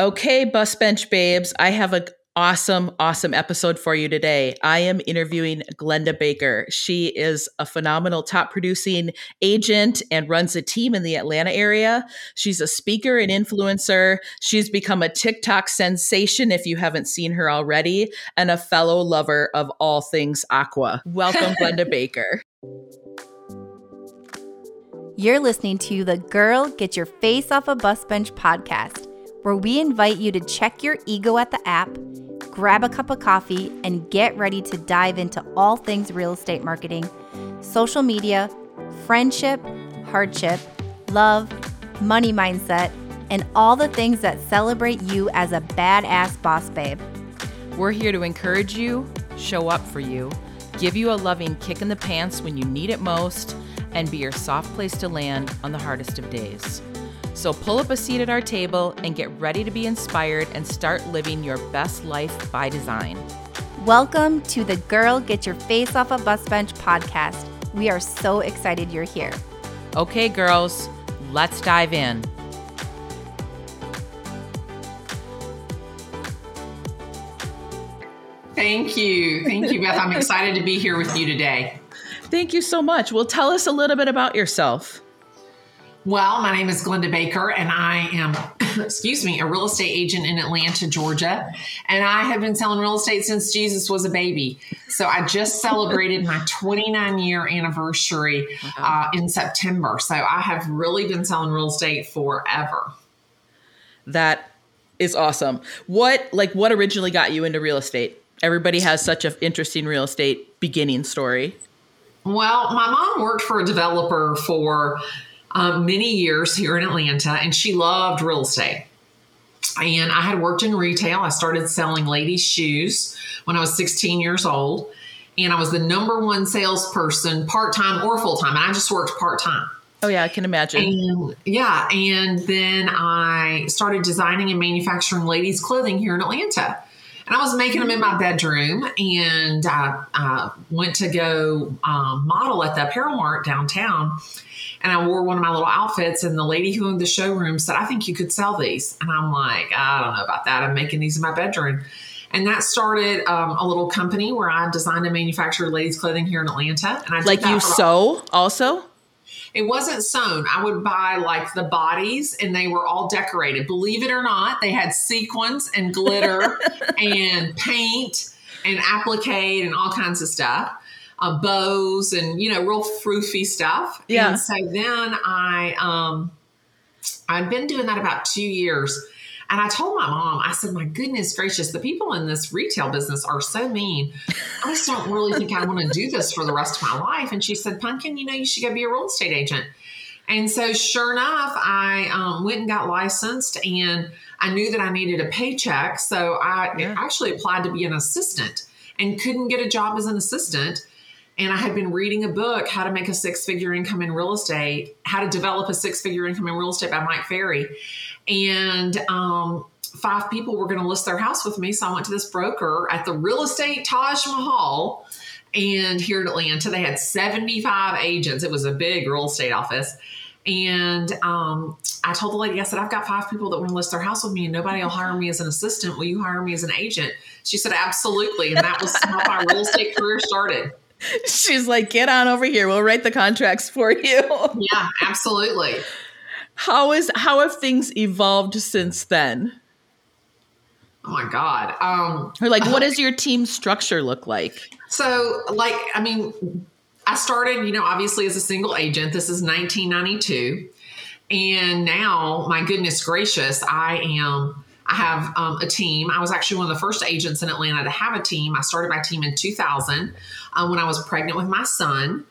Okay, bus bench babes, I have an awesome, awesome episode for you today. I am interviewing Glenda Baker. She is a phenomenal top producing agent and runs a team in the Atlanta area. She's a speaker and influencer. She's become a TikTok sensation if you haven't seen her already, and a fellow lover of all things aqua. Welcome, Glenda Baker. You're listening to the Girl Get Your Face Off a Bus Bench podcast where we invite you to check your ego at the app, grab a cup of coffee, and get ready to dive into all things real estate marketing, social media, friendship, hardship, love, money mindset, and all the things that celebrate you as a badass boss babe. We're here to encourage you, show up for you, give you a loving kick in the pants when you need it most, and be your soft place to land on the hardest of days. So pull up a seat at our table and get ready to be inspired and start living your best life by design. Welcome to the Girl Get Your Face Off a Bus Bench podcast. We are so excited you're here. Okay, girls, let's dive in. Thank you. Thank you, Beth. I'm excited to be here with you today. Thank you so much. Well, tell us a little bit about yourself. Well, my name is Glenda Baker, and I am, excuse me, a real estate agent in Atlanta, Georgia. And I have been selling real estate since Jesus was a baby. So I just celebrated my 29 year anniversary uh, in September. So I have really been selling real estate forever. That is awesome. What, like, what originally got you into real estate? Everybody has such an interesting real estate beginning story. Well, my mom worked for a developer for um, many years here in Atlanta, and she loved real estate. And I had worked in retail. I started selling ladies' shoes when I was 16 years old. And I was the number one salesperson, part time or full time. And I just worked part time. Oh, yeah, I can imagine. And, yeah. And then I started designing and manufacturing ladies' clothing here in Atlanta. And I was making them in my bedroom. And I, I went to go um, model at the apparel mart downtown and I wore one of my little outfits, and the lady who owned the showroom said, I think you could sell these. And I'm like, I don't know about that. I'm making these in my bedroom. And that started um, a little company where I designed and manufactured ladies' clothing here in Atlanta. And I like you sew also? It wasn't sewn. I would buy like the bodies and they were all decorated. Believe it or not, they had sequins and glitter and paint and applique and all kinds of stuff uh, bows and you know real froofy stuff. Yeah. And so then I um I'd been doing that about two years. And I told my mom, I said, My goodness gracious, the people in this retail business are so mean. I just don't really think I want to do this for the rest of my life. And she said, Pumpkin, you know, you should go be a real estate agent. And so, sure enough, I um, went and got licensed and I knew that I needed a paycheck. So, I yeah. actually applied to be an assistant and couldn't get a job as an assistant and I had been reading a book, How to Make a Six Figure Income in Real Estate, How to Develop a Six Figure Income in Real Estate by Mike Ferry. And um, five people were going to list their house with me. So I went to this broker at the real estate Taj Mahal. And here in Atlanta, they had 75 agents. It was a big real estate office. And um, I told the lady, I said, I've got five people that want to list their house with me and nobody will hire me as an assistant. Will you hire me as an agent? She said, absolutely. And that was how my real estate career started. She's like, get on over here. We'll write the contracts for you. yeah, absolutely. How is how have things evolved since then? Oh my God. Um or like what does your team structure look like? So like I mean, I started, you know, obviously as a single agent. This is 1992. And now, my goodness gracious, I am I have um, a team. I was actually one of the first agents in Atlanta to have a team. I started my team in 2000 um, when I was pregnant with my son.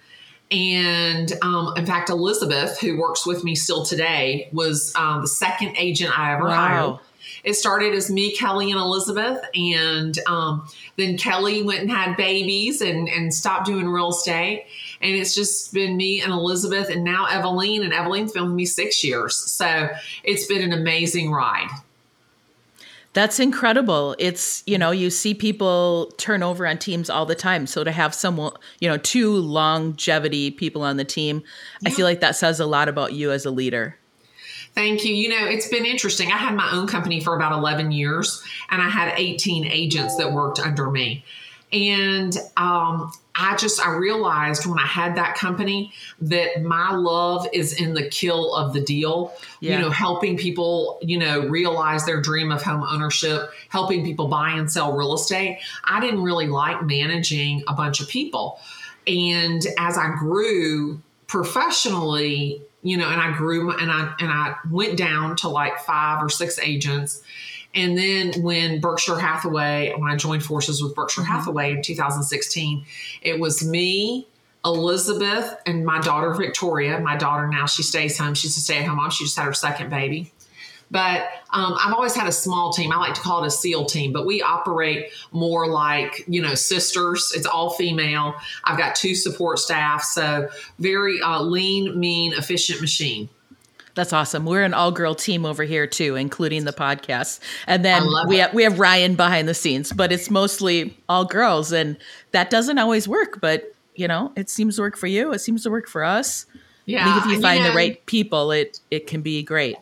And um, in fact, Elizabeth, who works with me still today, was um, the second agent I ever wow. hired. It started as me, Kelly, and Elizabeth. And um, then Kelly went and had babies and, and stopped doing real estate. And it's just been me and Elizabeth, and now Evelyn, And Evelyn's been with me six years. So it's been an amazing ride. That's incredible. It's, you know, you see people turn over on teams all the time. So to have someone, you know, two longevity people on the team, yeah. I feel like that says a lot about you as a leader. Thank you. You know, it's been interesting. I had my own company for about 11 years and I had 18 agents that worked under me. And um, I just I realized when I had that company that my love is in the kill of the deal. Yeah. You know, helping people, you know, realize their dream of home ownership, helping people buy and sell real estate. I didn't really like managing a bunch of people. And as I grew professionally, you know, and I grew and I and I went down to like five or six agents and then when Berkshire Hathaway, when I joined forces with Berkshire mm-hmm. Hathaway in 2016, it was me, Elizabeth, and my daughter Victoria. My daughter now she stays home. She's a stay-at-home mom. She just had her second baby. But um, I've always had a small team. I like to call it a SEAL team, but we operate more like, you know, sisters. It's all female. I've got two support staff. So very uh, lean, mean, efficient machine. That's awesome. We're an all girl team over here too, including the podcast. And then we have, we have Ryan behind the scenes, but it's mostly all girls, and that doesn't always work. But you know, it seems to work for you. It seems to work for us. Yeah, I think if you find know, the right people, it it can be great.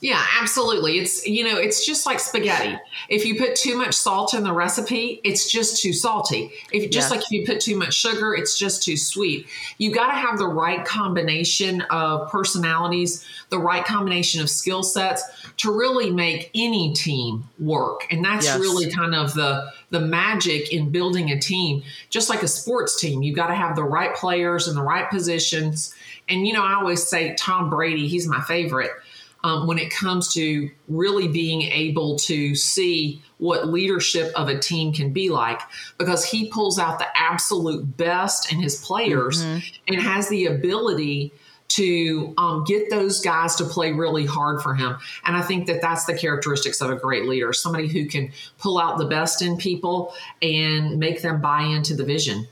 Yeah, absolutely. It's you know, it's just like spaghetti. If you put too much salt in the recipe, it's just too salty. If just like if you put too much sugar, it's just too sweet. You got to have the right combination of personalities, the right combination of skill sets to really make any team work. And that's yes. really kind of the the magic in building a team. Just like a sports team, you got to have the right players in the right positions. And you know, I always say Tom Brady, he's my favorite um, when it comes to really being able to see what leadership of a team can be like because he pulls out the absolute best in his players mm-hmm. and has the ability to um, get those guys to play really hard for him. And I think that that's the characteristics of a great leader somebody who can pull out the best in people and make them buy into the vision.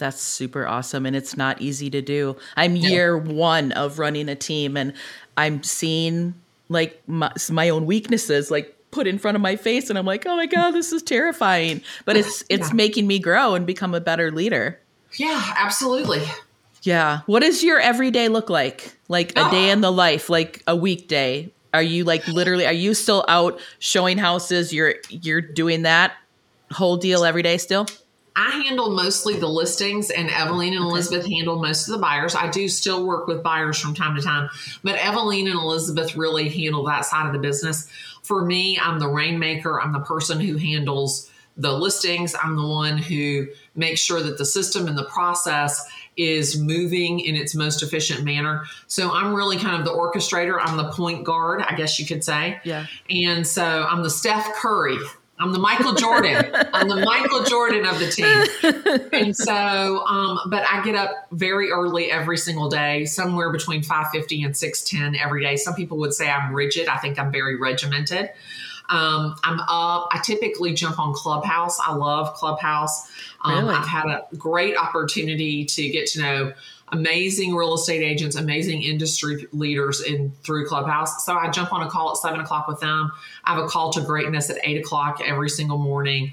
That's super awesome. And it's not easy to do. I'm year one of running a team, and I'm seeing like my, my own weaknesses like put in front of my face and I'm like, "Oh my god, this is terrifying." But it's it's yeah. making me grow and become a better leader. Yeah, absolutely. Yeah. What does your everyday look like? Like a oh. day in the life, like a weekday? Are you like literally are you still out showing houses? You're you're doing that whole deal every day still? I handle mostly the listings, and Evelyn and Elizabeth handle most of the buyers. I do still work with buyers from time to time, but Evelyn and Elizabeth really handle that side of the business. For me, I'm the rainmaker. I'm the person who handles the listings. I'm the one who makes sure that the system and the process is moving in its most efficient manner. So I'm really kind of the orchestrator. I'm the point guard, I guess you could say. Yeah. And so I'm the Steph Curry I'm the Michael Jordan. I'm the Michael Jordan of the team. And so, um, but I get up very early every single day, somewhere between 5:50 and 6:10 every day. Some people would say I'm rigid. I think I'm very regimented. Um, I'm up. I typically jump on Clubhouse. I love Clubhouse. Um, really? I've had a great opportunity to get to know amazing real estate agents, amazing industry leaders in through Clubhouse. So I jump on a call at seven o'clock with them. I have a call to greatness at eight o'clock every single morning.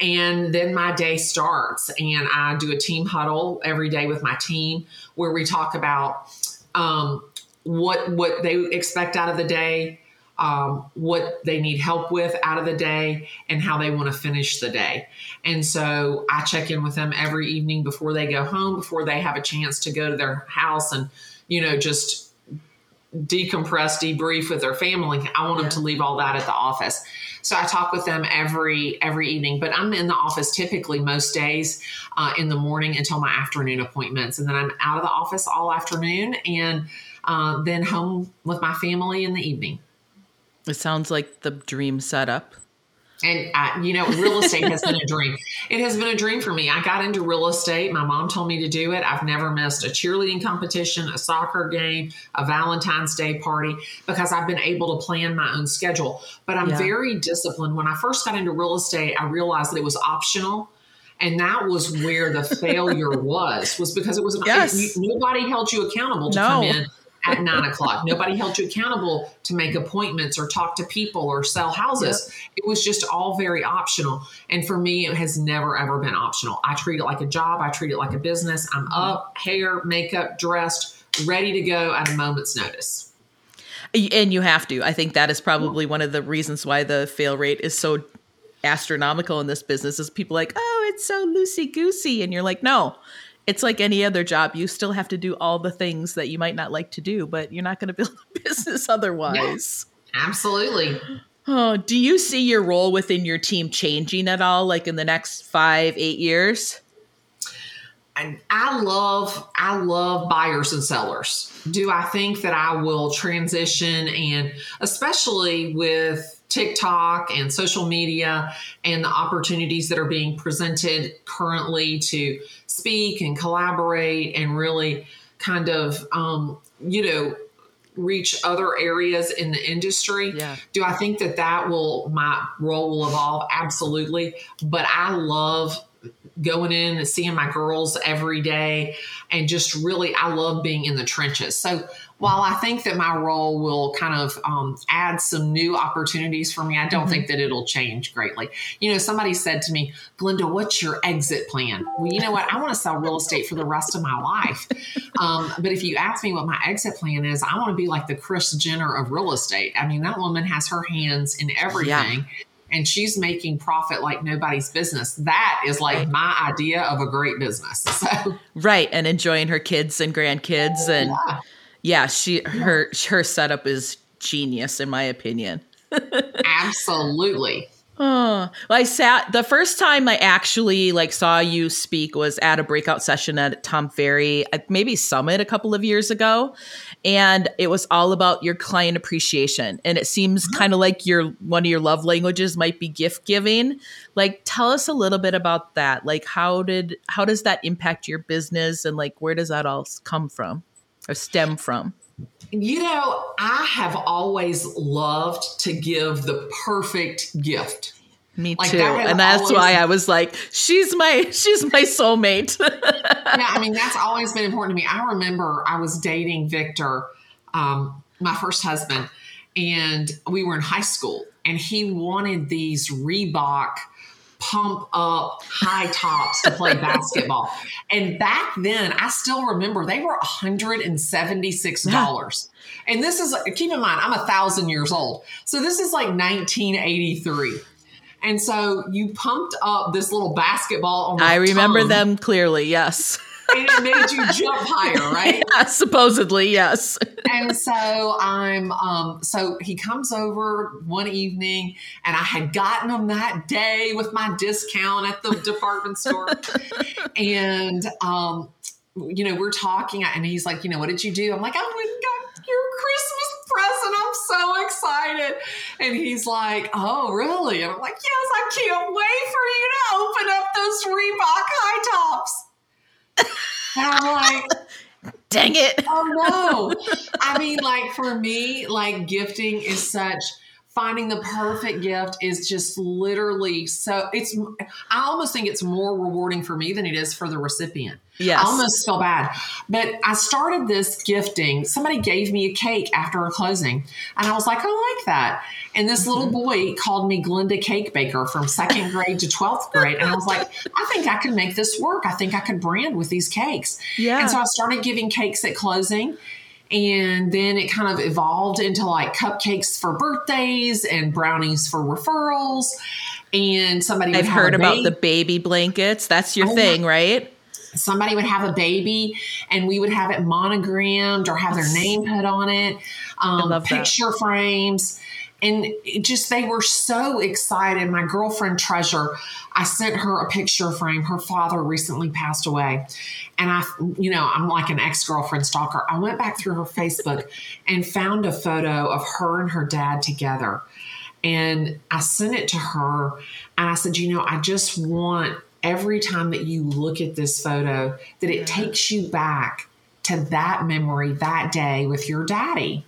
And then my day starts, and I do a team huddle every day with my team where we talk about um, what what they expect out of the day, um, what they need help with out of the day and how they want to finish the day. And so I check in with them every evening before they go home, before they have a chance to go to their house and, you know, just decompress, debrief with their family. I want yeah. them to leave all that at the office. So I talk with them every every evening, but I'm in the office typically most days uh, in the morning until my afternoon appointments, and then I'm out of the office all afternoon, and uh, then home with my family in the evening. It sounds like the dream setup. And I, you know, real estate has been a dream. It has been a dream for me. I got into real estate. My mom told me to do it. I've never missed a cheerleading competition, a soccer game, a Valentine's Day party because I've been able to plan my own schedule. But I'm yeah. very disciplined. When I first got into real estate, I realized that it was optional and that was where the failure was was because it was yes. it, nobody held you accountable to no. come in at nine o'clock. Nobody held you accountable to make appointments or talk to people or sell houses. Yep. It was just all very optional. And for me, it has never, ever been optional. I treat it like a job, I treat it like a business. I'm up, hair, makeup, dressed, ready to go at a moment's notice. And you have to. I think that is probably one of the reasons why the fail rate is so astronomical in this business is people like, oh, it's so loosey goosey. And you're like, no, it's like any other job. You still have to do all the things that you might not like to do, but you're not going to build a business otherwise. Yeah, absolutely. Oh, do you see your role within your team changing at all, like in the next five, eight years? And I love, I love buyers and sellers. Do I think that I will transition and especially with TikTok and social media and the opportunities that are being presented currently to speak and collaborate and really kind of, um, you know, reach other areas in the industry. Yeah. Do I think that that will, my role will evolve? Absolutely. But I love going in and seeing my girls every day and just really i love being in the trenches so while i think that my role will kind of um, add some new opportunities for me i don't mm-hmm. think that it'll change greatly you know somebody said to me glenda what's your exit plan well you know what i want to sell real estate for the rest of my life um, but if you ask me what my exit plan is i want to be like the Kris Jenner of real estate i mean that woman has her hands in everything yeah and she's making profit like nobody's business. That is like my idea of a great business. So. Right, and enjoying her kids and grandkids, and yeah, yeah she her her setup is genius in my opinion. Absolutely. Oh, I sat the first time I actually like saw you speak was at a breakout session at Tom Ferry, maybe Summit a couple of years ago, and it was all about your client appreciation. And it seems uh-huh. kind of like your one of your love languages might be gift giving. Like, tell us a little bit about that. Like, how did how does that impact your business, and like where does that all come from or stem from? You know, I have always loved to give the perfect gift. Me like too. That and that's always, why I was like, she's my she's my soulmate. yeah, I mean, that's always been important to me. I remember I was dating Victor, um, my first husband, and we were in high school, and he wanted these Reebok pump up high tops to play basketball. And back then, I still remember they were $176. Yeah. And this is, keep in mind, I'm a thousand years old. So this is like 1983. And so you pumped up this little basketball on I remember tongue. them clearly, yes and it made you jump higher, right? Yeah, supposedly, yes. and so I'm um so he comes over one evening and I had gotten him that day with my discount at the department store. and um you know, we're talking and he's like, you know, what did you do? I'm like, I went got your Christmas present. I'm so excited. And he's like, Oh, really? And I'm like, Yes, I can't wait for you to open up those Reebok high tops. And I'm like, dang it. Oh no. I mean, like for me, like gifting is such finding the perfect gift is just literally so it's I almost think it's more rewarding for me than it is for the recipient. Yes. I almost feel bad. But I started this gifting. Somebody gave me a cake after a closing. And I was like, I like that. And this mm-hmm. little boy called me Glenda Cake Baker from second grade to 12th grade. And I was like, I think I can make this work. I think I can brand with these cakes. Yeah. And so I started giving cakes at closing. And then it kind of evolved into like cupcakes for birthdays and brownies for referrals. And somebody I've heard about the baby blankets. That's your oh, thing, right? somebody would have a baby and we would have it monogrammed or have their name put on it um, picture that. frames and just they were so excited. My girlfriend treasure i sent her a picture frame. Her father recently passed away. And i you know i'm like an ex-girlfriend stalker. I went back through her facebook and found a photo of her and her dad together. And i sent it to her and i said you know i just want every time that you look at this photo that it takes you back to that memory that day with your daddy.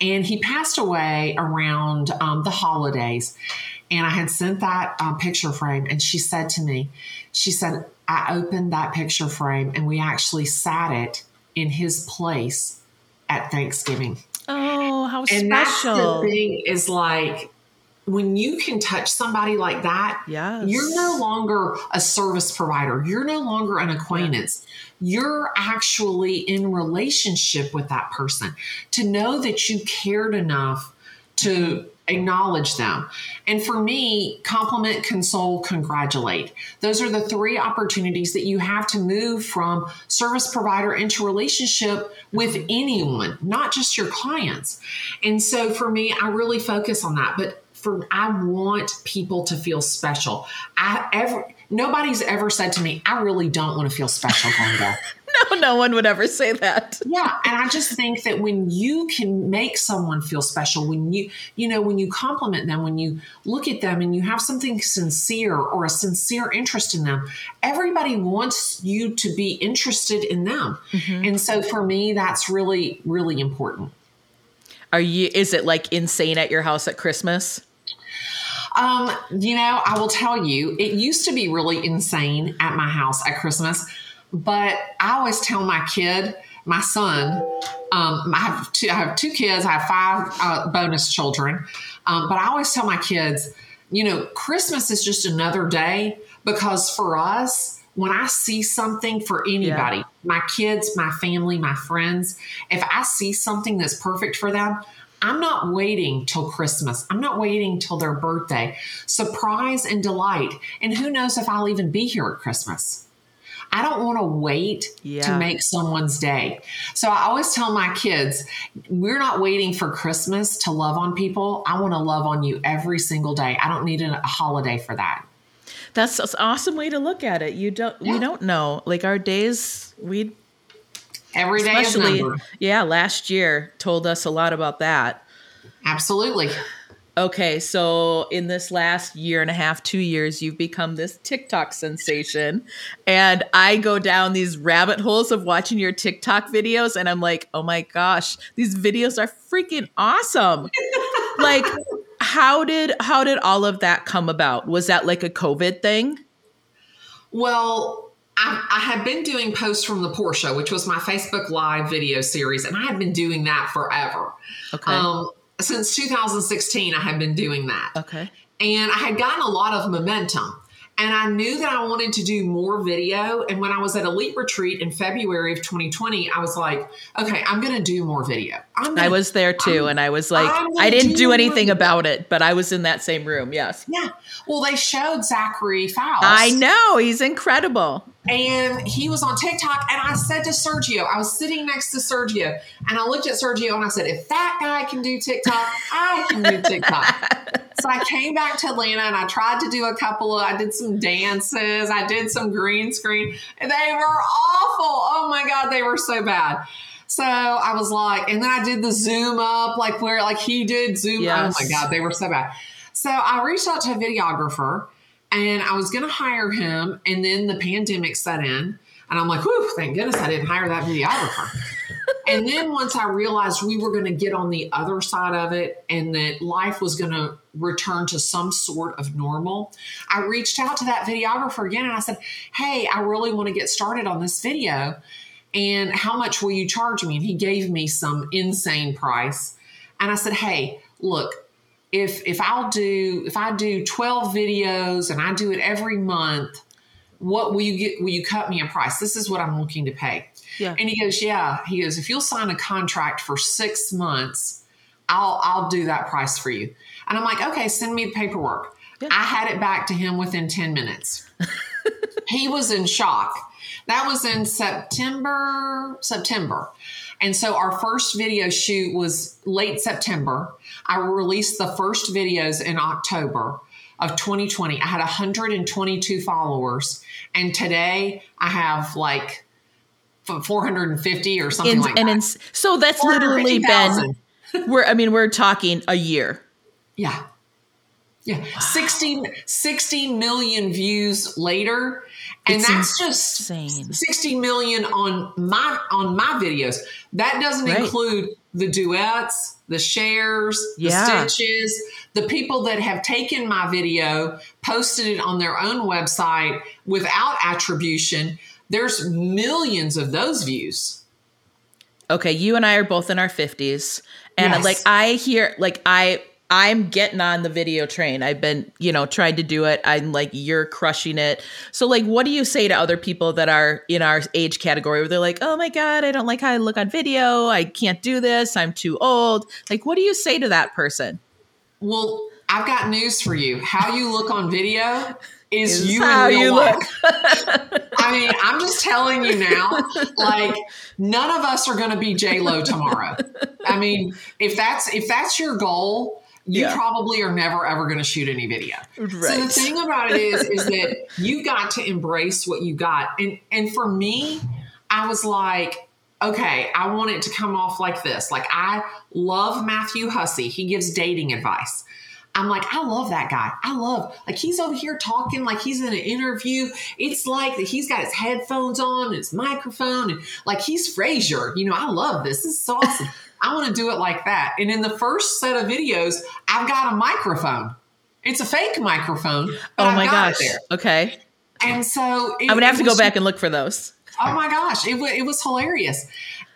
And he passed away around um, the holidays. And I had sent that um, picture frame, and she said to me, She said, I opened that picture frame and we actually sat it in his place at Thanksgiving. Oh, how and special. And that's the thing is like, when you can touch somebody like that, Yes. you're no longer a service provider. You're no longer an acquaintance. You're actually in relationship with that person. To know that you cared enough to mm-hmm. acknowledge them. And for me, compliment, console, congratulate. Those are the three opportunities that you have to move from service provider into relationship with mm-hmm. anyone, not just your clients. And so for me, I really focus on that. But for I want people to feel special. I ever nobody's ever said to me, I really don't want to feel special, Glenda. No, no one would ever say that. yeah and i just think that when you can make someone feel special when you you know when you compliment them when you look at them and you have something sincere or a sincere interest in them everybody wants you to be interested in them mm-hmm. and so for me that's really really important Are you is it like insane at your house at Christmas? Um, you know, I will tell you, it used to be really insane at my house at Christmas, but I always tell my kid, my son, um, I have two, I have two kids, I have five uh, bonus children, um, but I always tell my kids, you know, Christmas is just another day because for us, when I see something for anybody, my kids, my family, my friends, if I see something that's perfect for them, I'm not waiting till Christmas. I'm not waiting till their birthday. Surprise and delight. And who knows if I'll even be here at Christmas. I don't want to wait Yeah. to make someone's day. So I always tell my kids, we're not waiting for Christmas to love on people. I want to love on you every single day. I don't need a holiday for that. That's an awesome way to look at it. You don't we don't know. Like our days we Every day especially yeah, last year told us a lot about that. Absolutely. Okay, so in this last year and a half, two years, you've become this TikTok sensation. And I go down these rabbit holes of watching your TikTok videos, and I'm like, oh my gosh, these videos are freaking awesome. like, how did how did all of that come about? Was that like a COVID thing? Well, I, I had been doing posts from the Porsche, which was my Facebook Live video series, and I had been doing that forever. Okay. Um, since 2016, I had been doing that. okay. And I had gotten a lot of momentum. And I knew that I wanted to do more video. And when I was at Elite Retreat in February of 2020, I was like, okay, I'm going to do more video. I'm I gonna- was there too, I'm- and I was like, I didn't do do anything more- about it, but I was in that same room. Yes. Yeah. Well, they showed Zachary Faust. I know. He's incredible. And he was on TikTok, and I said to Sergio, I was sitting next to Sergio, and I looked at Sergio and I said, if that guy can do TikTok, I can do TikTok. so I came back to Atlanta and I tried to do a couple of, I did some dances, I did some green screen, and they were awful. Oh my God, they were so bad. So I was like, and then I did the zoom up, like where like he did zoom. Yes. Oh my God, they were so bad. So I reached out to a videographer and I was going to hire him, and then the pandemic set in, and I'm like, "Whew, thank goodness I didn't hire that videographer." and then once I realized we were going to get on the other side of it, and that life was going to return to some sort of normal, I reached out to that videographer again, and I said, "Hey, I really want to get started on this video, and how much will you charge me?" And he gave me some insane price, and I said, "Hey, look." If if I'll do if I do 12 videos and I do it every month, what will you get will you cut me a price? This is what I'm looking to pay. Yeah. And he goes, Yeah. He goes, if you'll sign a contract for six months, I'll I'll do that price for you. And I'm like, okay, send me the paperwork. Yeah. I had it back to him within 10 minutes. he was in shock. That was in September, September. And so our first video shoot was late September. I released the first videos in October of 2020. I had 122 followers. And today I have like 450 or something In, like and that. in, so that's literally been we're I mean we're talking a year. Yeah. Yeah. 60, 60 million views later. And It's that's just insane. 60 million on my on my videos. That doesn't Right. include the duets, the shares, the Yeah. stitches, the people that have taken my video, posted it on their own website without attribution. There's millions of those views. Okay, you and I are both in our 50s. And Yes. like I hear like I I'm getting on the video train. I've been, you know, trying to do it. I'm like, you're crushing it. So, like, what do you say to other people that are in our age category where they're like, oh my God, I don't like how I look on video. I can't do this. I'm too old. Like, what do you say to that person? Well, I've got news for you. How you look on video is, Is you how you life. I mean, I'm just telling you now, like none of us are going to be J Lo tomorrow. I mean, if that's if that's your goal, you Yeah. probably are never ever going to shoot any video. So the thing about it is, is that you got to embrace what you got, and and for me, I was like, okay, I want it to come off like this. Like I love Matthew Hussey. He gives dating advice. I'm like, I love that guy. I love like he's over here talking like he's in an interview. It's like that he's got his headphones on and his microphone and like he's Frasier. You know, I love this. This is so awesome. I want to do it like that. And in the first set of videos, I've got a microphone. It's a fake microphone. But oh I've my got gosh. it there. Okay. And so it, I'm going to have to go back and look for those. Oh my gosh, it, wa- it was hilarious.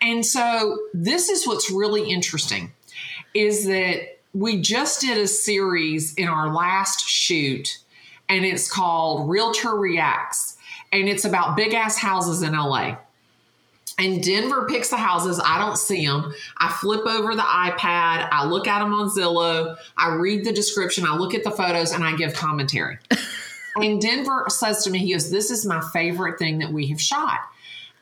And so this is what's really interesting is that we just did a series in our last shoot and it's called Realtor Reacts and it's about big ass houses in LA. And Denver picks the houses. I don't see them. I flip over the iPad. I look at them on Zillow. I read the description. I look at the photos and I give commentary. and Denver says to me, he goes, This is my favorite thing that we have shot.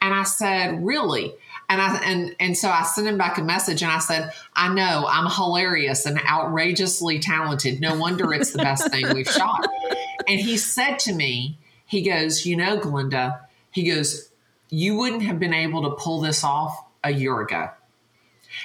And I said, Really? And I and and so I sent him back a message and I said, I know I'm hilarious and outrageously talented. No wonder it's the best thing we've shot. And he said to me, he goes, you know, Glenda, he goes, you wouldn't have been able to pull this off a year ago.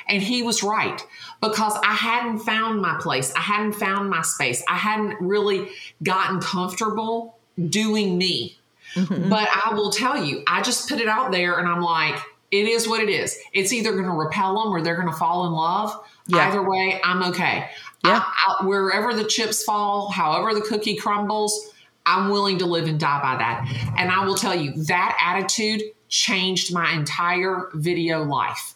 And he was right because I hadn't found my place. I hadn't found my space. I hadn't really gotten comfortable doing me. Mm-hmm. But I will tell you, I just put it out there and I'm like, it is what it is. It's either going to repel them or they're going to fall in love. Yeah. Either way, I'm okay. Yeah. I, I, wherever the chips fall, however the cookie crumbles, I'm willing to live and die by that. And I will tell you, that attitude changed my entire video life.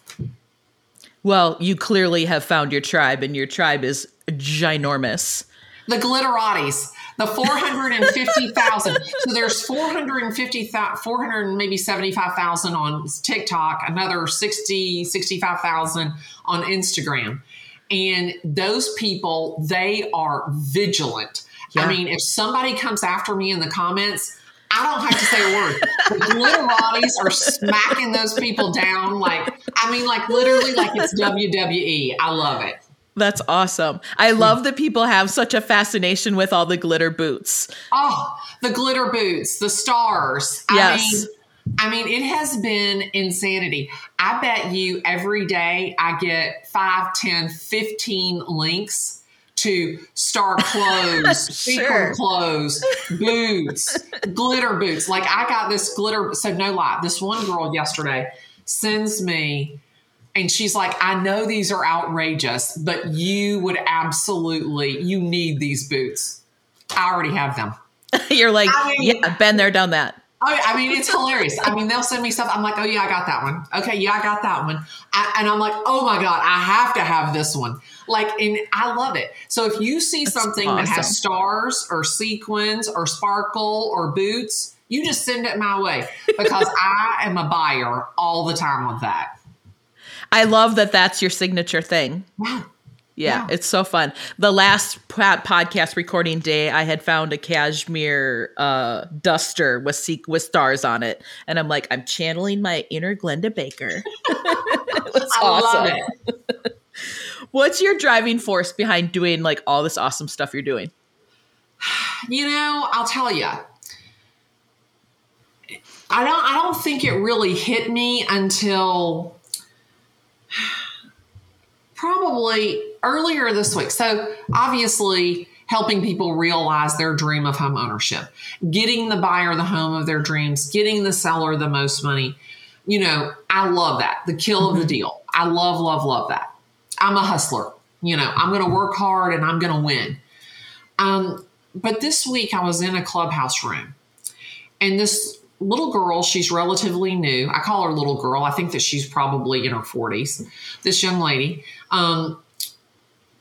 Well, you clearly have found your tribe, and your tribe is ginormous. The glitterati's, the 450,000. so there's 450,000, 400, maybe 75,000 on TikTok, another 60, 65,000 on Instagram. And those people, they are vigilant. Yeah. I mean, if somebody comes after me in the comments, I don't have to say a word. The glitterati's are smacking those people down like, I mean, like literally like it's WWE. I love it. That's awesome. I love that people have such a fascination with all the glitter boots. Oh, the glitter boots, the stars. Yes. I mean, I mean, it has been insanity. I bet you every day I get 5, 10, 15 links to star clothes, Sure. clothes, boots, glitter boots. Like I got this glitter. So no lie, this one girl yesterday sends me and she's like, I know these are outrageous, but you would absolutely, you need these boots. I already have them. You're like, I mean- yeah, been there, done that. Oh, I mean, it's hilarious. I mean, they'll send me stuff. I'm like, oh yeah, I got that one. Okay, yeah, I got that one. I, and I'm like, oh my god, I have to have this one. Like, and I love it. So if you see something that has stars or sequins or sparkle or boots, you just send it my way because I am a buyer all the time with that. I love that that's your signature thing. Yeah. Yeah, Yeah. it's so fun. The last pod- podcast recording day, I had found a cashmere uh, duster with se- with stars on it, and I'm like, I'm channeling my inner Glenda Baker. I awesome. love it. What's your driving force behind doing like all this awesome stuff you're doing? You know, I'll tell you. I don't I don't think it really hit me until probably earlier this week. So, obviously, helping people realize their dream of home ownership, getting the buyer the home of their dreams, getting the seller the most money. You know, I love that. The kill of the deal. I love love love that. I'm a hustler. You know, I'm going to work hard and I'm going to win. Um, but this week I was in a clubhouse room and this little girl, she's relatively new. I call her little girl. I think that she's probably in her 40s. This young lady, um,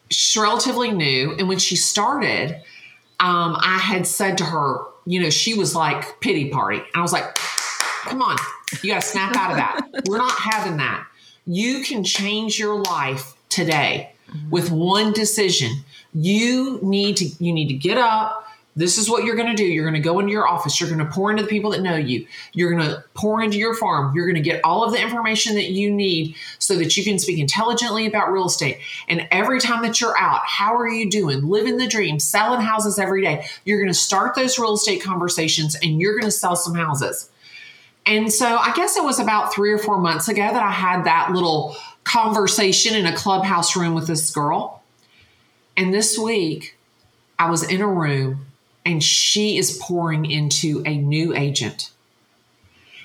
she's relatively new. And when she started, um, I had said to her, you know, she was like pity party. And I was like, come on, you got to snap out of that. We're not having that. You can change your life today with one decision. You need to you need to get up. This is what you're going to do. You're going to go into your office. You're going to pour into the people that know you. You're going to pour into your farm. You're going to get all of the information that you need so that you can speak intelligently about real estate. And every time that you're out, how are you doing? Living the dream, selling houses every day. You're going to start those real estate conversations and you're going to sell some houses. And so I guess it was about three or four months ago that I had that little conversation in a clubhouse room with this girl. And this week, I was in a room and she is pouring into a new agent.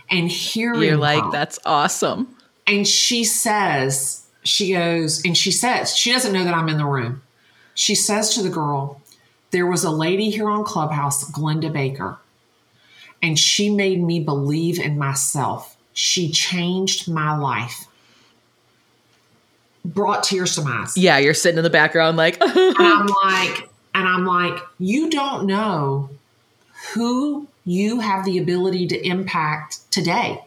And hearing You're like, her, that's awesome. and she says, she goes, and she says, she doesn't know that I'm in the room. She says to the girl, There was a lady here on Clubhouse, Glenda Baker, and she made me believe in myself. She changed my life. Brought tears to my eyes. Yeah, you're sitting in the background like, And I'm like, and I'm like, you don't know who you have the ability to impact today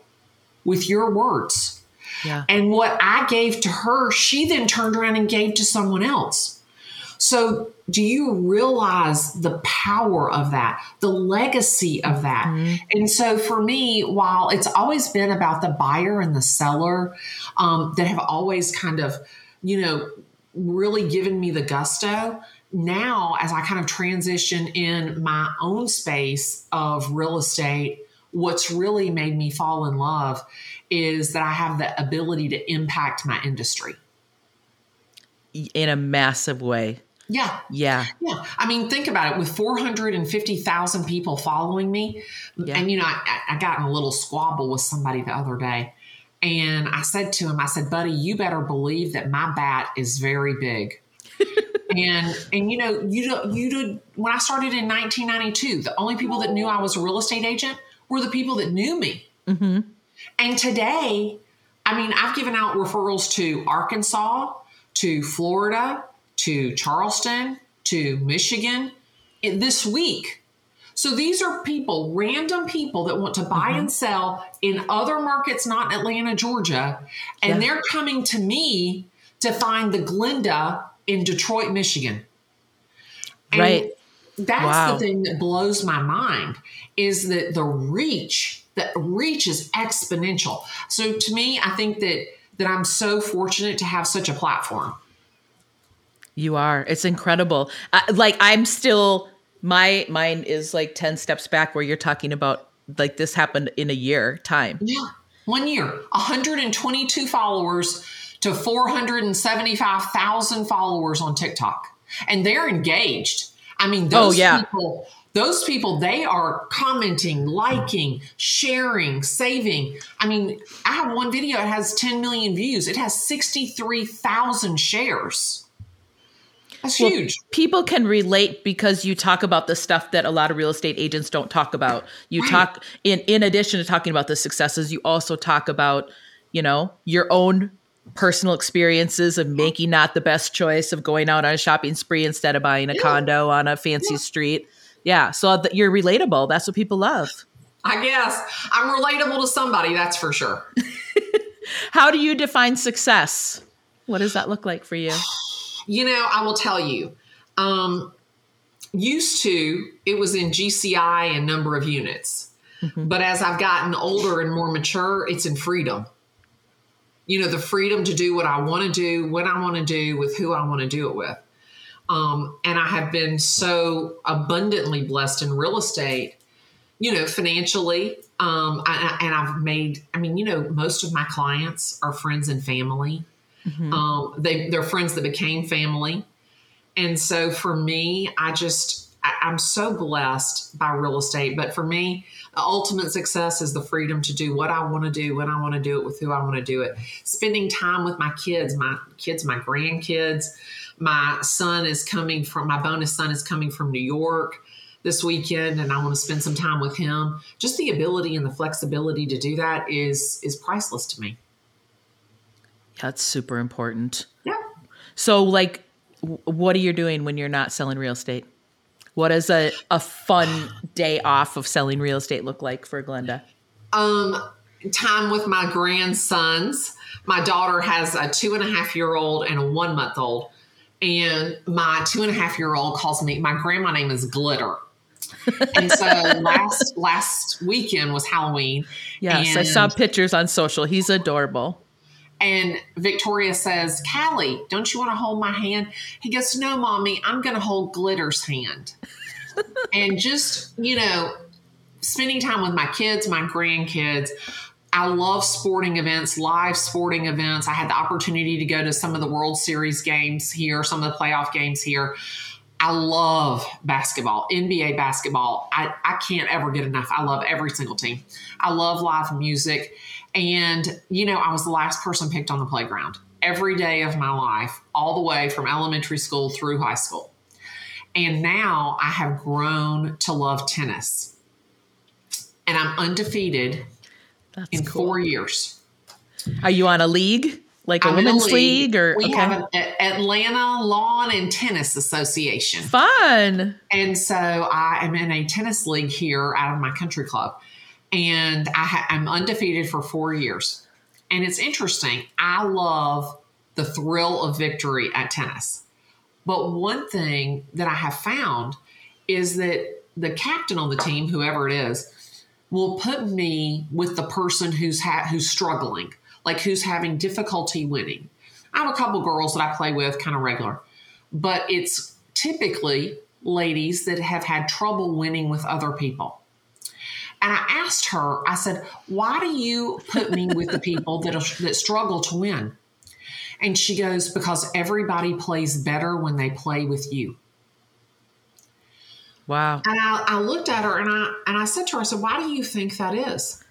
with your words. yeah. And what I gave to her, she then turned around and gave to someone else. So, do you realize the power of that, the legacy of that? And so, for me, while it's always been about the buyer and the seller um, that have always kind of, you know, really given me the gusto, now as I kind of transition in my own space of real estate, what's really made me fall in love is that I have the ability to impact my industry. in a massive way. Yeah. Yeah. Yeah. I mean, think about it with 450,000 people following me. Yeah. And, you know, I, I got in a little squabble with somebody the other day. And I said to him, I said, buddy, you better believe that my bat is very big. And and you know you don't you did when I started in 1992 the only people that knew I was a real estate agent were the people that knew me hmm and today, I mean, I've given out referrals to Arkansas, to Florida, to Charleston, to Michigan in- this week. So these are people, random people that want to buy and sell in other markets, not Atlanta, Georgia. And Yeah. they're coming to me to find the Glenda in Detroit, Michigan. And Right. That's Wow. the thing that blows my mind is that the reach, the reach is exponential. So to me, I think that that I'm so fortunate to have such a platform. You are. It's incredible. Uh, like I'm still my mine is like 10 steps back where you're talking about like this happened in a year time. Yeah. One year, 122 followers to 475,000 followers on TikTok. And they're engaged. I mean, oh, those Oh, yeah. people, those people, they are commenting, liking, sharing, saving. I mean, I have one video, it has 10 million views. It has 63,000 shares. That's Well, huge. People can relate because you talk about the stuff that a lot of real estate agents don't talk about. You Right. talk in in addition to talking about the successes, you also talk about, you know, your own personal experiences of making not the best choice of going out on a shopping spree instead of buying a Yeah. condo on a fancy Yeah. street. Yeah, so th- you're relatable. That's what people love. I guess I'm relatable to somebody, that's for sure. How do you define success? What does that look like for you? You know, I will tell you. Um, used to, it was in GCI and number of units. But as I've gotten older and more mature, it's in freedom. You know, the freedom to do what I want to do, when I want to do, with who I want to do it with. Um, and I have been so abundantly blessed in real estate, you know, financially. Um, I, and I've made, I mean, you know, most of my clients are friends and family. Um, they they're friends that became family, and so for me, I just I, I'm so blessed by real estate. But for me, ultimate success is the freedom to do what I want to do when I want to do it with who I want to do it. Spending time with my kids, my kids, my grandkids. My son is coming from my bonus son is coming from New York this weekend and I want to spend some time with him. Just the ability and the flexibility to do that is is priceless to me. That's super important. Yeah. So, like, what are you doing when you're not selling real estate? What does a, a fun day off of selling real estate look like for Glenda? Um, time with my grandsons. My daughter has a two and a half year old and a one month old. And my two and a half year old calls me, my grandma name is Glitter. and so last last weekend was Halloween. Yes, I saw pictures on social. He's adorable. And Victoria says, Callie, don't you want to hold my hand? He goes, No, mommy, I'm going to hold Glitter's hand. and just, you know, spending time with my kids, my grandkids. I love sporting events, live sporting events. I had the opportunity to go to some of the World Series games here, some of the playoff games here. I love basketball, NBA basketball. I, I can't ever get enough. I love every single team. I love live music. And, you know, I was the last person picked on the playground every day of my life, all the way from elementary school through high school. And now I have grown to love tennis. And I'm undefeated That's in cool. four years. Are you on a league? Like a I'm women's a league. league. or we okay. have an Atlanta Lawn and Tennis Association. Fun. And so I am in a tennis league here out of my country club and I ha- I'm undefeated for four years. And it's interesting. I love the thrill of victory at tennis. But one thing that I have found is that the captain on the team, whoever it is, will put me with the person who's ha- who's struggling, like who's having difficulty winning. I have a couple girls that I play with kind of regular, but it's typically ladies that have had trouble winning with other people. And I asked her, I said, why do you put me with the people that, that struggle to win? And she goes, because everybody plays better when they play with you. Wow. And I, I looked at her and I and I said to her, I said, why do you think that is?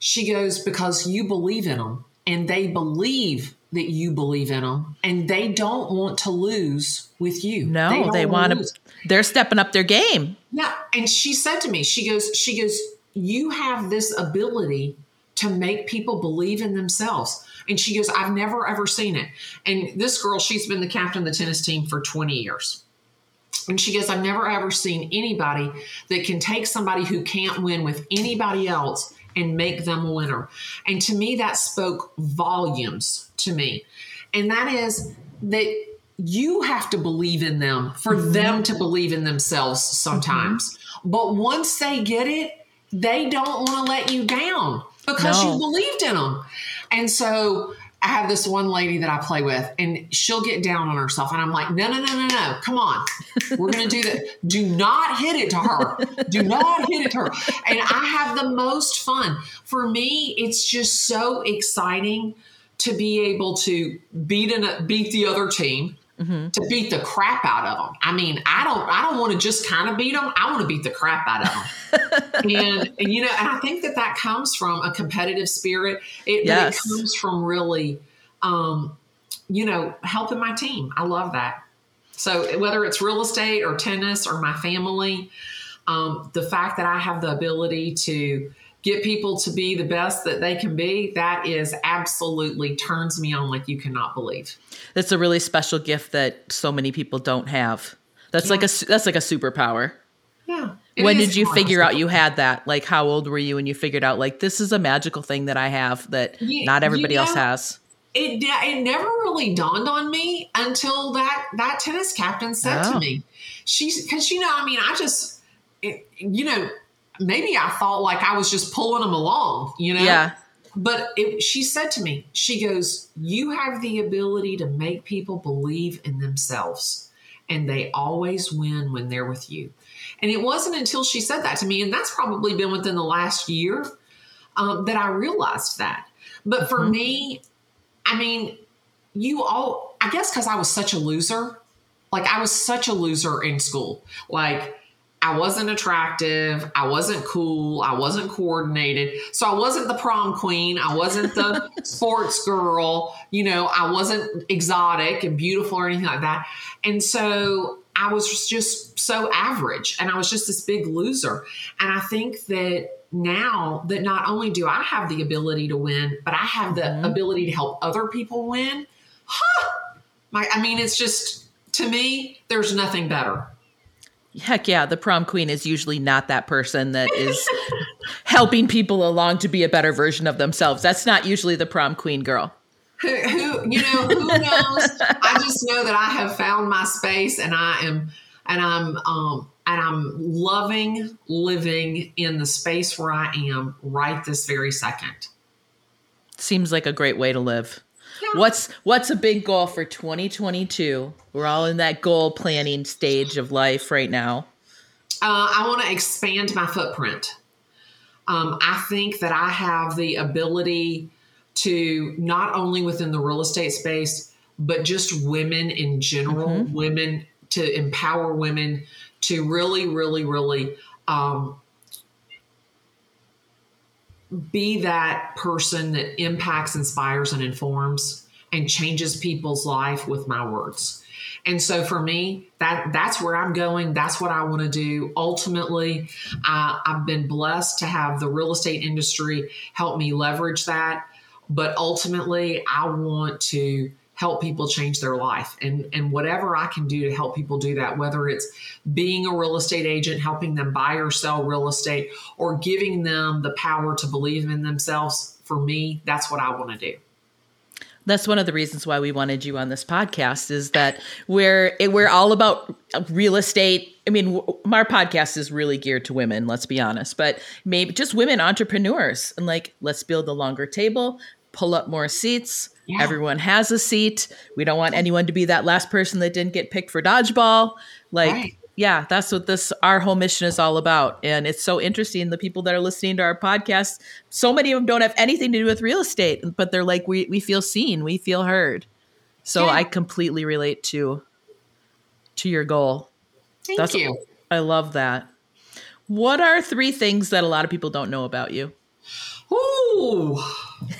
She goes, because you believe in them and they believe that you believe in them and they don't want to lose with you. No, they, they want to they're stepping up their game. Yeah, and she said to me, she goes she goes, "You have this ability to make people believe in themselves." And she goes, "I've never ever seen it." And this girl, she's been the captain of the tennis team for 20 years. And she goes, I've never ever seen anybody that can take somebody who can't win with anybody else and make them a winner. And to me, that spoke volumes to me. And that is that you have to believe in them for mm-hmm. them to believe in themselves sometimes. Mm-hmm. But once they get it, they don't want to let you down because no. you believed in them. And so I have this one lady that I play with, and she'll get down on herself. And I'm like, no, no, no, no, no. Come on. We're going to do that. Do not hit it to her. Do not hit it to her. And I have the most fun. For me, it's just so exciting to be able to beat, an, beat the other team. Mm-hmm. to beat the crap out of them. I mean, I don't, I don't want to just kind of beat them. I want to beat the crap out of them. and, and, you know, and I think that that comes from a competitive spirit. It, yes. it comes from really, um, you know, helping my team. I love that. So whether it's real estate or tennis or my family, um, the fact that I have the ability to get people to be the best that they can be, that is absolutely turns me on like you cannot believe. That's a really special gift that so many people don't have. That's yeah. like a that's like a superpower. Yeah. When did you figure out you had that? Like how old were you when you figured out like this is a magical thing that I have that you, not everybody you know, else has? It it never really dawned on me until that that tennis captain said oh. to me. She's cuz you know, I mean, I just it, you know, maybe I thought like I was just pulling them along, you know? Yeah. But it, she said to me, she goes, You have the ability to make people believe in themselves, and they always win when they're with you. And it wasn't until she said that to me, and that's probably been within the last year, um, that I realized that. But for mm-hmm. me, I mean, you all, I guess because I was such a loser, like I was such a loser in school. Like, I wasn't attractive. I wasn't cool. I wasn't coordinated. So I wasn't the prom queen. I wasn't the sports girl. You know, I wasn't exotic and beautiful or anything like that. And so I was just so average and I was just this big loser. And I think that now that not only do I have the ability to win, but I have the mm-hmm. ability to help other people win. Huh. My, I mean, it's just, to me, there's nothing better. Heck yeah, the prom queen is usually not that person that is helping people along to be a better version of themselves. That's not usually the prom queen girl. Who, who you know, who knows? I just know that I have found my space and I am and I'm um and I'm loving living in the space where I am right this very second. Seems like a great way to live. What's what's a big goal for 2022? We're all in that goal planning stage of life right now. Uh, I want to expand my footprint. Um, I think that I have the ability to not only within the real estate space, but just women in general, mm-hmm. women to empower women to really, really, really um, be that person that impacts, inspires, and informs and changes people's life with my words. And so for me, that that's where I'm going. That's what I want to do. Ultimately, uh, I've been blessed to have the real estate industry help me leverage that. But ultimately, I want to help people change their life. And and whatever I can do to help people do that whether it's being a real estate agent helping them buy or sell real estate or giving them the power to believe in themselves for me that's what I want to do. That's one of the reasons why we wanted you on this podcast is that we're we're all about real estate. I mean our podcast is really geared to women let's be honest but maybe just women entrepreneurs. And like let's build a longer table pull up more seats yeah. Everyone has a seat. We don't want anyone to be that last person that didn't get picked for dodgeball. Like, right. yeah, that's what this our whole mission is all about. And it's so interesting. The people that are listening to our podcast, so many of them don't have anything to do with real estate, but they're like, we we feel seen, we feel heard. So yeah. I completely relate to to your goal. Thank that's, you. I love that. What are three things that a lot of people don't know about you? Ooh.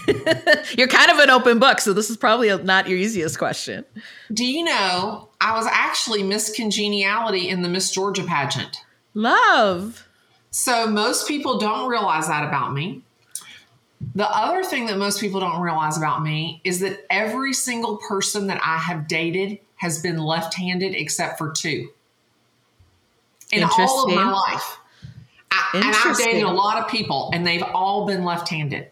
You're kind of an open book, so this is probably not your easiest question. Do you know I was actually Miss Congeniality in the Miss Georgia pageant? Love. So most people don't realize that about me. The other thing that most people don't realize about me is that every single person that I have dated has been left handed except for two in all of my life. I, and I've dated a lot of people, and they've all been left handed.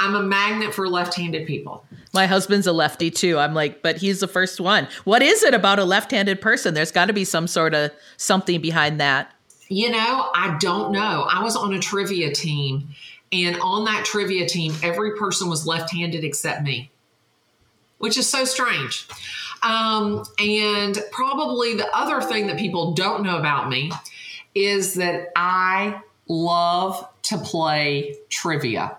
I'm a magnet for left-handed people. My husband's a lefty too. I'm like, but he's the first one. What is it about a left-handed person? There's got to be some sort of something behind that. You know, I don't know. I was on a trivia team, and on that trivia team, every person was left-handed except me, which is so strange. Um, and probably the other thing that people don't know about me is that I love to play trivia.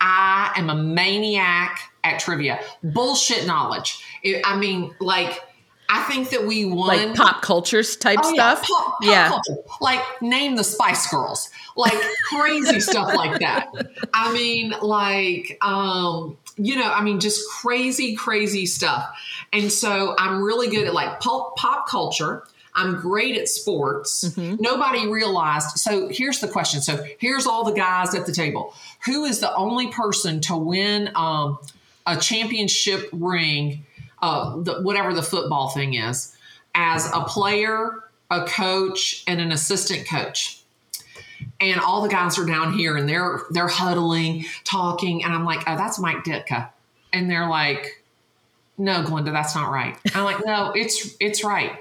I am a maniac at trivia. Bullshit knowledge. It, I mean, like, I think that we won like pop cultures type oh, stuff. Yeah, pop, pop yeah. Culture. like name the Spice Girls, like crazy stuff like that. I mean, like, um, you know, I mean, just crazy, crazy stuff. And so I'm really good at like pop, pop culture. I'm great at sports. Mm-hmm. Nobody realized. So here's the question. So here's all the guys at the table. Who is the only person to win um, a championship ring, uh, the, whatever the football thing is, as a player, a coach, and an assistant coach? And all the guys are down here and they're they're huddling, talking, and I'm like, oh, that's Mike Ditka. And they're like, no, Glennda, that's not right. I'm like, no, it's it's right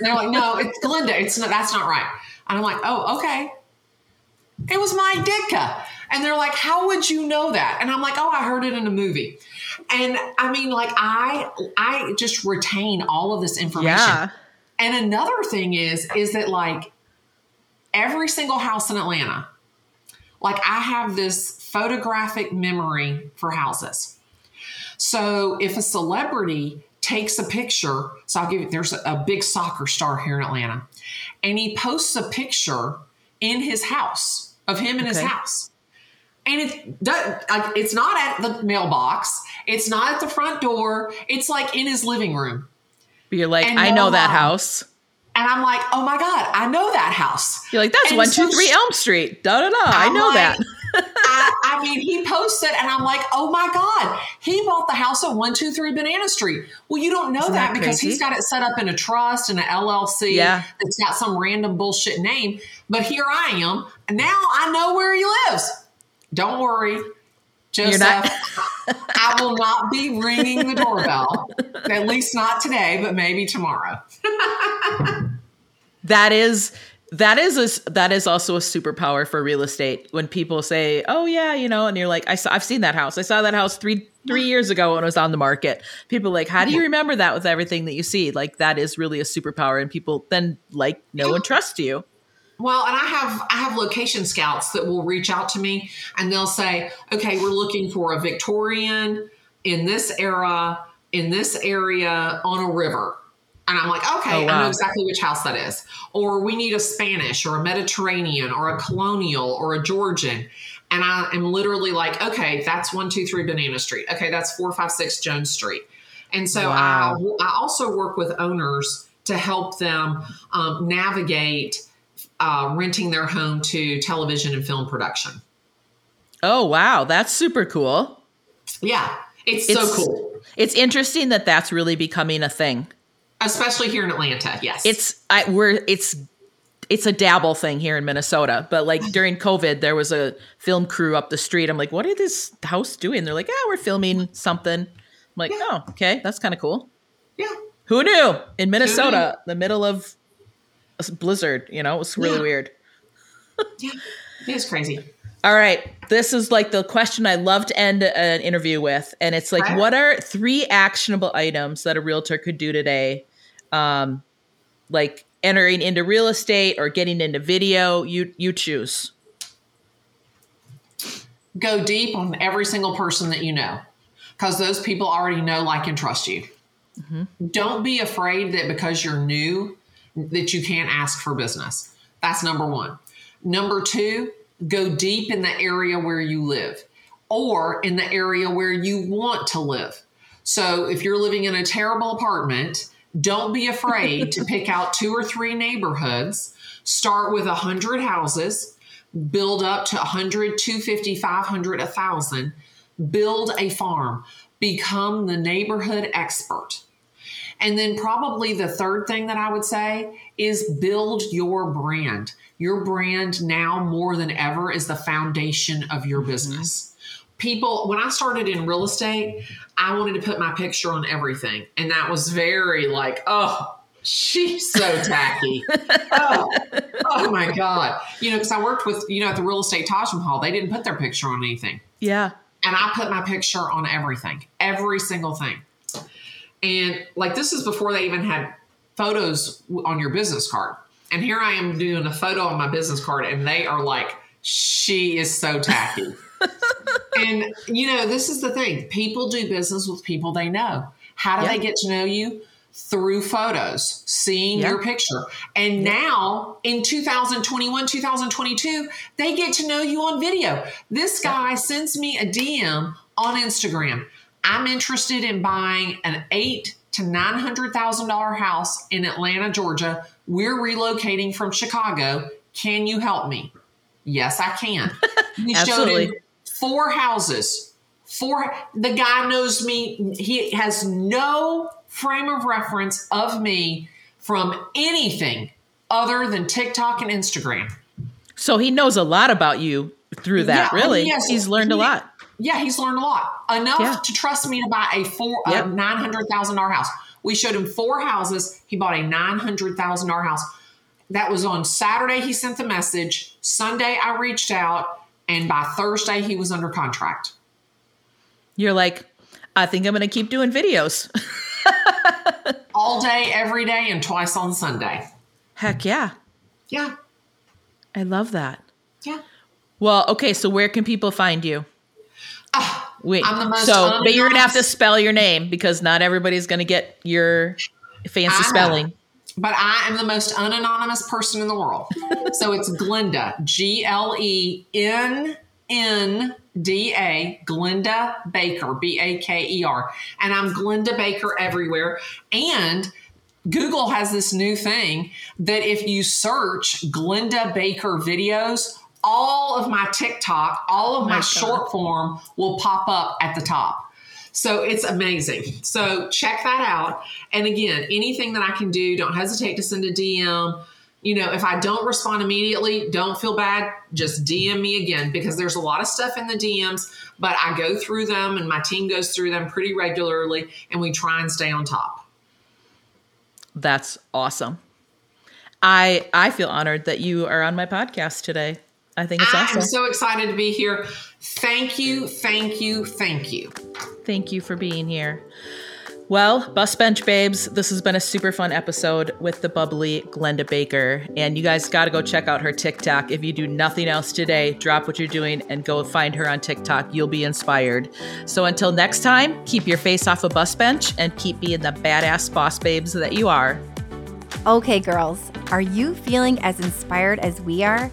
they're like, no, it's Glennda. It's not, that's not right. And I'm like, oh, okay. It was Mike Ditka. And they're like, how would you know that? And I'm like, oh, I heard it in a movie. And I mean, like, I I just retain all of this information. Yeah. And another thing is, is that like every single house in Atlanta, like I have this photographic memory for houses. So if a celebrity takes a picture. So I'll give you, there's a, big soccer star here in Atlanta, and he posts a picture in his house of him in okay. his house. And it it's not at the mailbox. It's not at the front door. It's like in his living room. But you're like, and I know that house. And I'm like, oh my God, I know that house. You're like, that's and one, so two, three Elm Street. Da da da. I know like, that. I, I, mean, he posted, and I'm like, oh my God, he bought the house at 123 Banana Street. Well, you don't know that, that because he's got it set up in a trust and an LLC yeah. that's got some random bullshit name. But here I am. And now I know where he lives. Don't worry. Joseph, I will not be ringing the doorbell. At least not today, but maybe tomorrow. that is that is a, that is also a superpower for real estate. When people say oh yeah you know and you're like I saw, i've seen that house. I saw that house three three years ago when it was on the market. People like how do you remember that with everything that you see? Like that is really a superpower and people then like know and trust you. Well, and I have I have location scouts that will reach out to me and they'll say, "Okay, we're looking for a Victorian in this era in this area on a river." And I'm like, okay, oh, wow. I know exactly which house that is. Or we need a Spanish or a Mediterranean or a colonial or a Georgian. And I am literally like, okay, that's one, two, three Banana Street. Okay, that's four, five, six Jones Street. And so wow. I, I also work with owners to help them um, navigate uh, renting their home to television and film production. Oh, wow. That's super cool. Yeah, it's, it's so cool. It's interesting that that's really becoming a thing especially here in Atlanta. Yes, it's I we're it's it's a dabble thing here in Minnesota. But like during COVID, there was a film crew up the street. I'm like, what are this house doing? They're like, yeah, we're filming something. I'm like, yeah. oh, okay, that's kind of cool. Yeah. Who knew? In Minnesota, the middle of a blizzard, you know, it was really yeah. weird. yeah, it is crazy. All right. This is like the question I love to end an interview with. And it's like, what are three actionable items that a realtor could do today um, like entering into real estate or getting into video, you you choose. Go deep on every single person that you know, because those people already know, like, and trust you. Mm-hmm. Don't be afraid that because you're new that you can't ask for business. That's number one. Number two, go deep in the area where you live or in the area where you want to live. So if you're living in a terrible apartment don't be afraid to pick out two or three neighborhoods, start with 100 houses, build up to 100, 250, 500, 1,000, build a farm, become the neighborhood expert. And then, probably the third thing that I would say is build your brand. Your brand now more than ever is the foundation of your business people when i started in real estate i wanted to put my picture on everything. And that was very like oh she's so tacky. Oh, oh my god. You know because i worked with you know at the real estate taj mahal they didn't put their picture on anything. Yeah. And i put my picture on everything every single thing. And like this is before they even had photos on your business card. And here i am doing a photo on my business card and they are like she is so tacky and you know, this is the thing. People do business with people they know. How do yep. they get to know you? Through photos, seeing yep. your picture. And yep. now in 2021, 2022, they get to know you on video. This guy sends me a DM on Instagram. I'm interested in buying an eight to nine hundred thousand dollar house in Atlanta, Georgia. We're relocating from Chicago. Can you help me? Yes, I can. He Absolutely four houses. Four. The guy knows me. He has no frame of reference of me from anything other than TikTok and Instagram. So he knows a lot about you through that. Yeah, really, yes, he's learned he, a lot. Yeah, he's learned a lot enough yeah. to trust me to buy a four yep. a nine hundred thousand dollar house. We showed him four houses. He bought a nine hundred thousand dollar house. That was on Saturday. He sent the message. Sunday, I reached out. And by Thursday, he was under contract. You're like, I think I'm going to keep doing videos. All day, every day, and twice on Sunday. Heck yeah. Yeah. I love that. Yeah. Well, okay, so where can people find you? Uh, Wait, so but you're gonna have to spell your name because not everybody's gonna get your fancy spelling but I am the most unanonymous person in the world. so it's Glennda, G L E N N D A, Glennda Baker, B A K E R. And I'm Glennda Baker everywhere. And Google has this new thing that if you search Glennda Baker videos, all of my TikTok, all of My my, short form will pop up at the top. So it's amazing. So check that out. And again, anything that I can do, don't hesitate to send a DM. You know, if I don't respond immediately, don't feel bad. Just DM me again because there's a lot of stuff in the DMs, but I go through them and my team goes through them pretty regularly and we try and stay on top. That's awesome. I I feel honored that you are on my podcast today. I think it's awesome. I'm so excited to be here. Thank you, thank you, thank you. Thank you for being here. Well, Bus Bench Babes, this has been a super fun episode with the bubbly Glennda Baker. And you guys got to go check out her TikTok. If you do nothing else today, drop what you're doing and go find her on TikTok. You'll be inspired. So until next time, keep your face off a bus bench and keep being the badass boss babes that you are. Okay, girls, are you feeling as inspired as we are?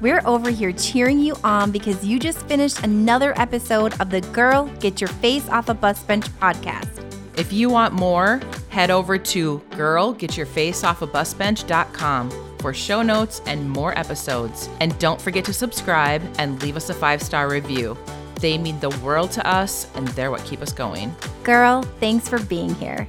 We're over here cheering you on because you just finished another episode of the Girl Get Your Face Off a Bus Bench podcast. If you want more, head over to girlgetyourfaceoffabusbench.com for show notes and more episodes. And don't forget to subscribe and leave us a five star review. They mean the world to us and they're what keep us going. Girl, thanks for being here.